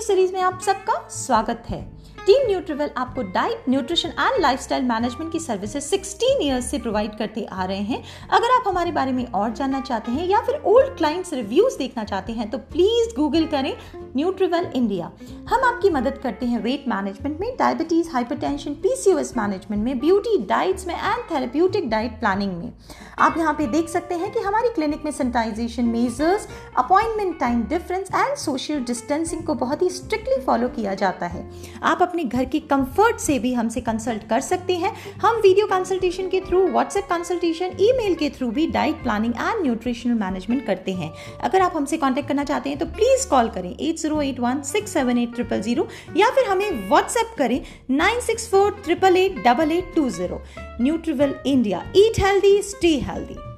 Series में आप सबका स्वागत है। टीम न्यूट्रीवेल आपको diet nutrition and lifestyle management की सर्विसेज़ 16 इयर्स से प्रोवाइड करते आ रहे हैं। अगर आप हमारे बारे में और जानना चाहते हैं या फिर ओल्ड क्लाइंट्स रिव्यूज़ देखना चाहते हैं तो प्लीज़ गूगल करें। न्यूट्रीवेल इंडिया हम आपकी मदद करते हैं वेट मैनेजमेंट में डायबिटीज़ हाइपरटेंशन पीसीओएस मैनेजमेंट में ब्यूटी डाइट्स में एंड थेरेप्यूटिक डाइट प्लानिंग में. आप यहाँ पे देख सकते हैं कि हमारी क्लिनिक में sanitization measures appointment time difference and social distancing को बहुत ही स्ट्रिक्टली फॉलो किया जाता है. आप अपने घर के कंफर्ट से भी हमसे कंसल्ट कर सकते हैं. हम वीडियो कंसल्टेशन के थ्रू व्हाट्सएप कंसल्टेशन ईमेल के थ्रू भी diet planning and nutritional management करते हैं. अगर आप हमसे कॉन्टेक्ट करना चाहते हैं तो प्लीज़ कॉल करें eight zero eight one six seven eight triple zero या फिर हमें व्हाट्सएप करें nine six four triple eight double eight two zero Nutriwill India eat healthy stay healthy.